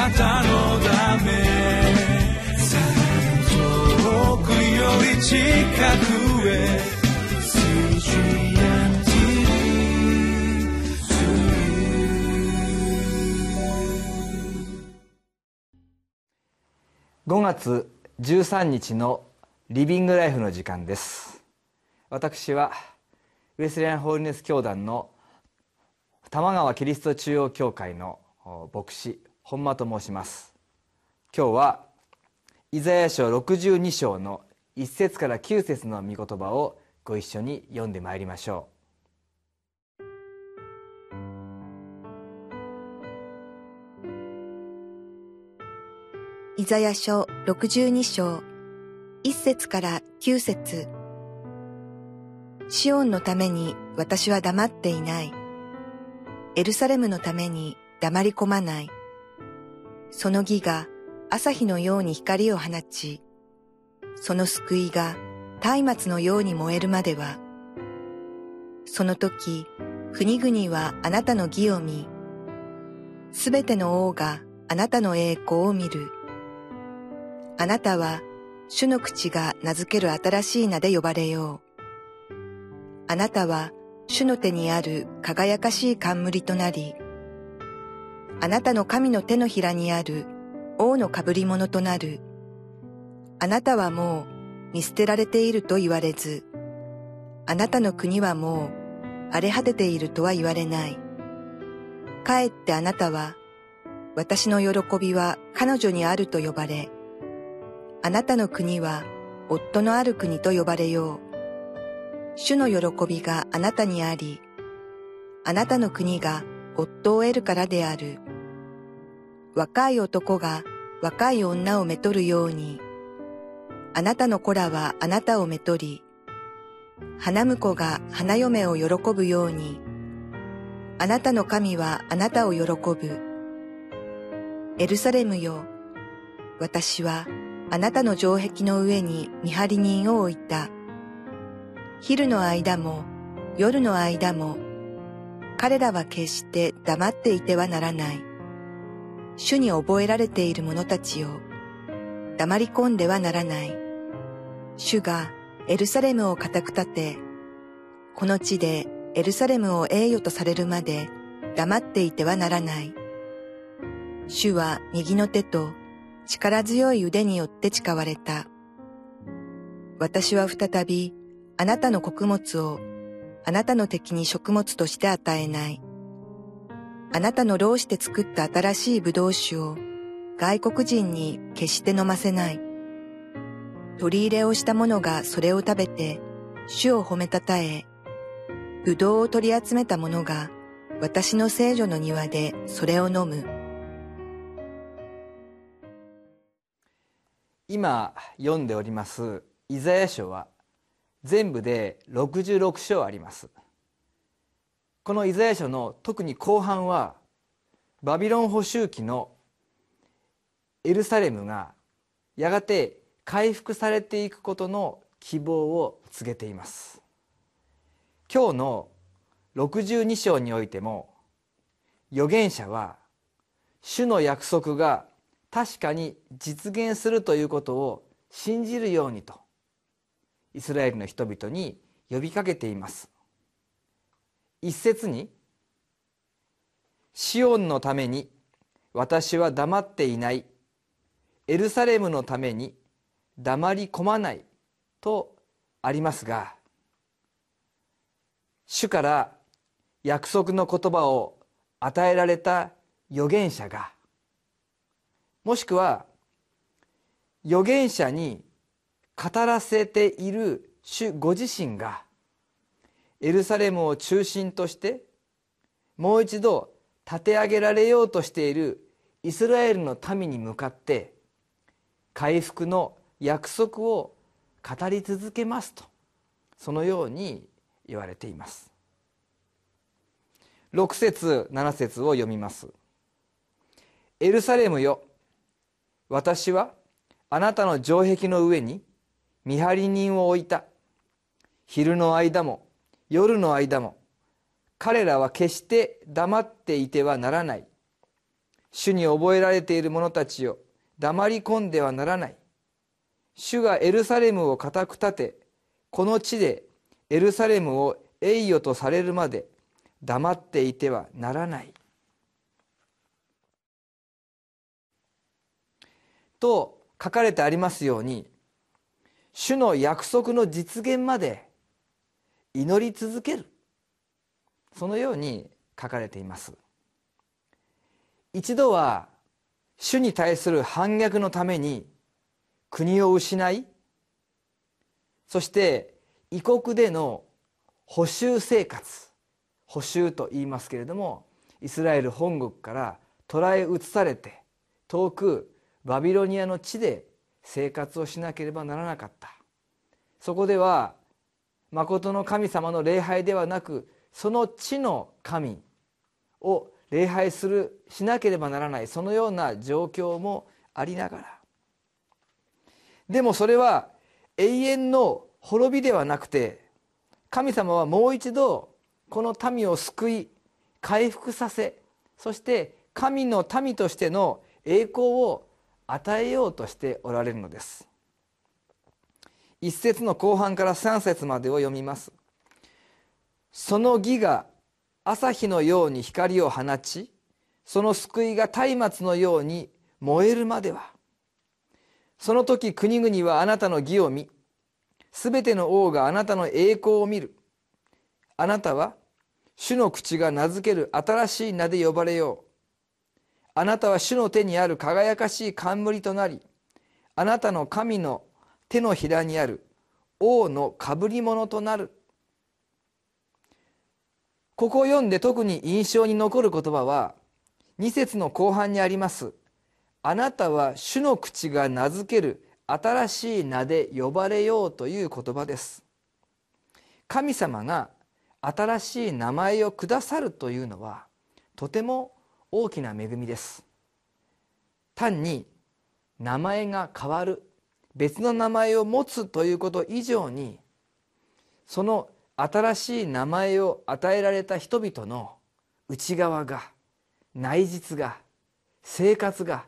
なたのため遠くより近くへ5月13日のリビングライフの時間です。私はウェスレアンホールネス教団の玉川キリスト中央教会の牧師本間と申します今日はイザヤ書62章の1節から9節の御言葉をご一緒に読んでまいりましょうイザヤ書62章、1節から9節シオンのために私は黙っていない。エルサレムのために黙り込まない。その義が朝日のように光を放ち、その救いが松明のように燃えるまでは、その時、国々はあなたの義を見、すべての王があなたの栄光を見る。あなたは主の口が名付ける新しい名で呼ばれよう。あなたは主の手にある輝かしい冠となり、あなたの神の手のひらにある王の被り物となる。あなたはもう見捨てられていると言われず、あなたの国はもう荒れ果てているとは言われない。かえってあなたは、私の喜びは彼女にあると呼ばれ、あなたの国は夫のある国と呼ばれよう。主の喜びがあなたにあり、あなたの国が夫を得るからである。若い男が若い女をめとるように、あなたの子らはあなたをめとり、花婿が花嫁を喜ぶように、あなたの神はあなたを喜ぶ。エルサレムよ、私はあなたの城壁の上に見張り人を置いた。昼の間も夜の間も彼らは決して黙っていてはならない。主に覚えられている者たちを黙り込んではならない。主がエルサレムを固く立て、この地でエルサレムを栄誉とされるまで黙っていてはならない。主は右の手と力強い腕によって誓われた。私は再びあなたの穀物をあなたの敵に食物として与えない。あなたの労して作った新しい葡萄酒を外国人に決して飲ませない。取り入れをした者がそれを食べて主を褒めたたえ、葡萄を取り集めた者が私の聖女の庭でそれを飲む。今読んでおりますイザヤ書は全部で66章ありますこのイザヤ書の特に後半はバビロン捕囚期のエルサレムがやがて回復されていくことの希望を告げています。今日の62章においても預言者は主の約束が確かに実現するということを信じるようにとイスラエルの人々に呼びかけています。一節に「シオンのために私は黙っていないエルサレムのために黙り込まない」とありますが主から約束の言葉を与えられた預言者がもしくは預言者に語らせている主ご自身がエルサレムを中心としてもう一度立て上げられようとしているイスラエルの民に向かって回復の約束を語り続けますとそのように言われています。6節7節を読みます。エルサレムよ私はあなたの城壁の上に見張り人を置いた。昼の間も夜の間も彼らは決して黙っていてはならない。主に覚えられている者たちよ黙り込んではならない。主がエルサレムを固く立てこの地でエルサレムを栄誉とされるまで黙っていてはならない。と書かれてありますように主の約束の実現まで祈り続ける。そのように書かれています。一度は主に対する反逆のために国を失いそして異国での補修生活補修と言いますけれどもイスラエル本国から捕らえ移されて遠くバビロニアの地で生活をしなければならなかった。そこでは誠の神様の礼拝ではなくその地の神を礼拝するしなければならないそのような状況もありながら。でもそれは永遠の滅びではなくて神様はもう一度この民を救い回復させそして神の民としての栄光を与えようとしておられるのです。一節の後半から三節までを読みます。その義が朝日のように光を放ちその救いが松明のように燃えるまでは。その時国々はあなたの義を見すべての王があなたの栄光を見る。あなたは主の口が名付ける新しい名で呼ばれよう。あなたは主の手にある輝かしい冠となりあなたの神の手のひらにある王のかぶり物となる。ここを読んで特に印象に残る言葉は2節の後半にあります。あなたは主の口が名付ける新しい名で呼ばれようという言葉です。神様が新しい名前をくださるというのはとても大きな恵みです。単に名前が変わる別の名前を持つということ以上にその新しい名前を与えられた人々の内側が内実が生活が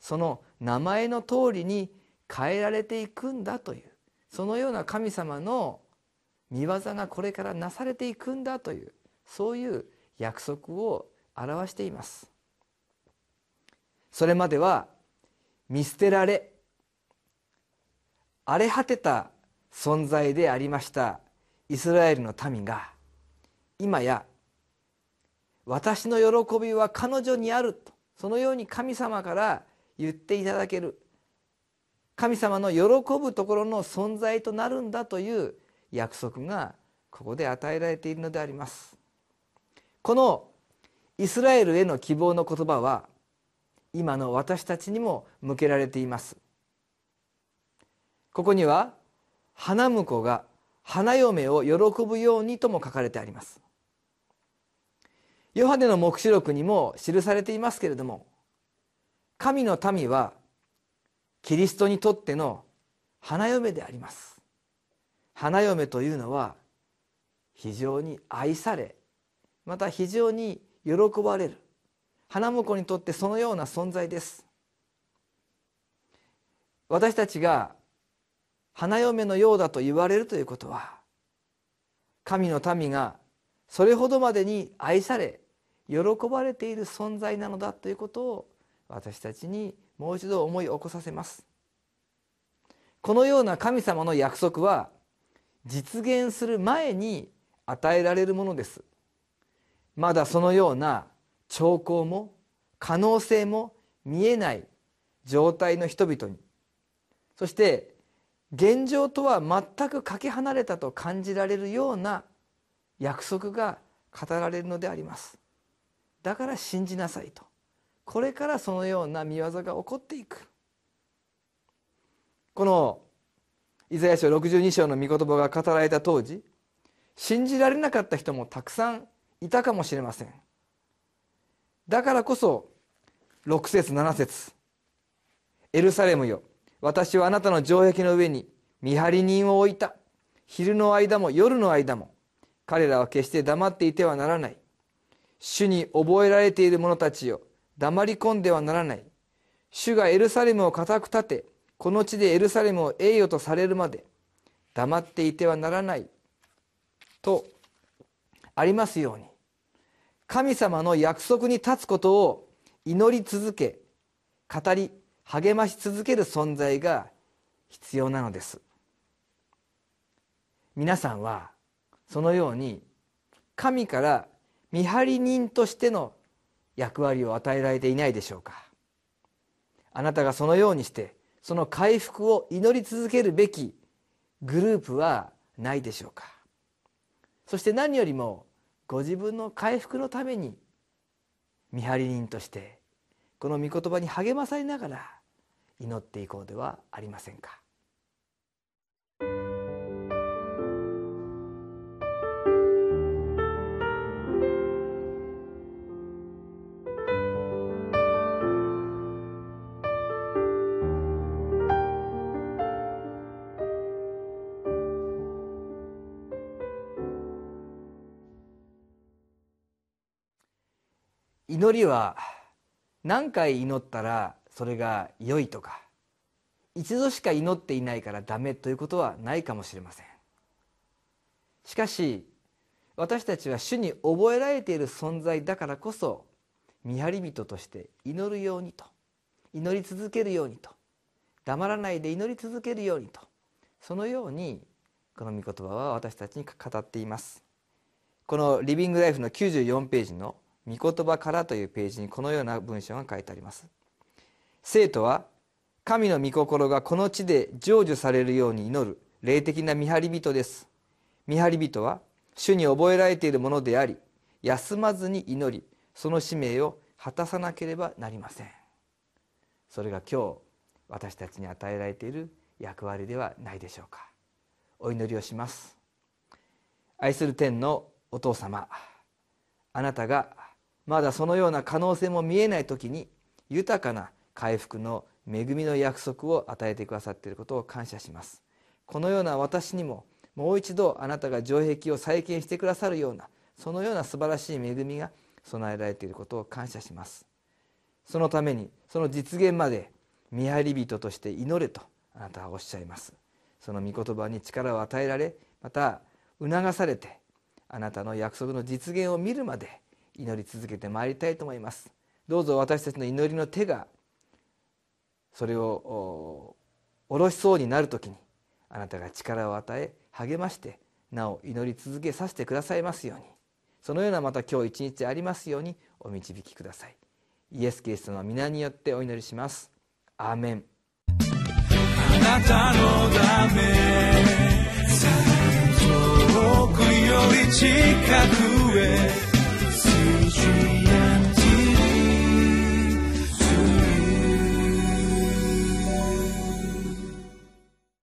その名前の通りに変えられていくんだというそのような神様の見業がこれからなされていくんだというそういう約束を表しています。それまでは見捨てられ荒れ果てた存在でありましたイスラエルの民が今や私の喜びは彼女にあるとそのように神様から言っていただける神様の喜ぶところの存在となるんだという約束がここで与えられているのであります。このイスラエルへの希望の言葉は今の私たちにも向けられています。ここには花婿が花嫁を喜ぶようにとも書かれてあります。ヨハネの黙示録にも記されていますけれども神の民はキリストにとっての花嫁であります。花嫁というのは非常に愛されまた非常に喜ばれる花婿にとってそのような存在です。私たちが花嫁のようだと言われるということは神の民がそれほどまでに愛され喜ばれている存在なのだということを私たちにもう一度思い起こさせます。このような神様の約束は実現する前に与えられるものです。まだそのような兆候も可能性も見えない状態の人々にそして現状とは全くかけ離れたと感じられるような約束が語られるのであります。だから信じなさいと。これからそのような見業が起こっていく。このイザヤ書62章の御言葉が語られた当時信じられなかった人もたくさんいたかもしれません。だからこそ6節7節エルサレムよ私はあなたの城壁の上に見張り人を置いた。昼の間も夜の間も彼らは決して黙っていてはならない。主に覚えられている者たちよ黙り込んではならない。主がエルサレムを固く立てこの地でエルサレムを栄誉とされるまで黙っていてはならない。とありますように。神様の約束に立つことを祈り続け語り励まし続ける存在が必要なのです。皆さんはそのように神から見張り人としての役割を与えられていないでしょうか。あなたがそのようにしてその回復を祈り続けるべきグループはないでしょうか。そして何よりもご自分の回復のために見張り人としてこの御言葉に励まされながら祈っていこうではありませんか？祈りは何回祈ったらそれが良いとか一度しか祈っていないからダメということはないかもしれません。しかし私たちは主に覚えられている存在だからこそ見張り人として祈るようにと祈り続けるようにと黙らないで祈り続けるようにとそのようにこの御言葉は私たちに語っています。このリビングライフの94ページの御言葉からというページにこのような文章が書いてあります。生徒は神の御心がこの地で成就されるように祈る。霊的な見張り人です。見張り人は主に覚えられているものであり休まずに祈りその使命を果たさなければなりません。それが今日私たちに与えられている役割ではないでしょうか。お祈りをします。愛する天のお父様あなたがまだそのような可能性も見えない時に豊かな回復の恵みの約束を与えてくださっていることを感謝します。このような私にももう一度あなたが城壁を再建してくださるようなそのような素晴らしい恵みが備えられていることを感謝します。そのためにその実現まで見張り人として祈れとあなたはおっしゃいます。その御言葉に力を与えられまた促されてあなたの約束の実現を見るまで祈り続けてまいりたいと思います。どうぞ私たちの祈りの手がそれを下ろしそうになる時にあなたが力を与え励ましてなお祈り続けさせてくださいますように。そのようなまた今日一日ありますようにお導きください。イエス・キリストの皆によってお祈りします。アーメン。あなたのため遠くより近くへ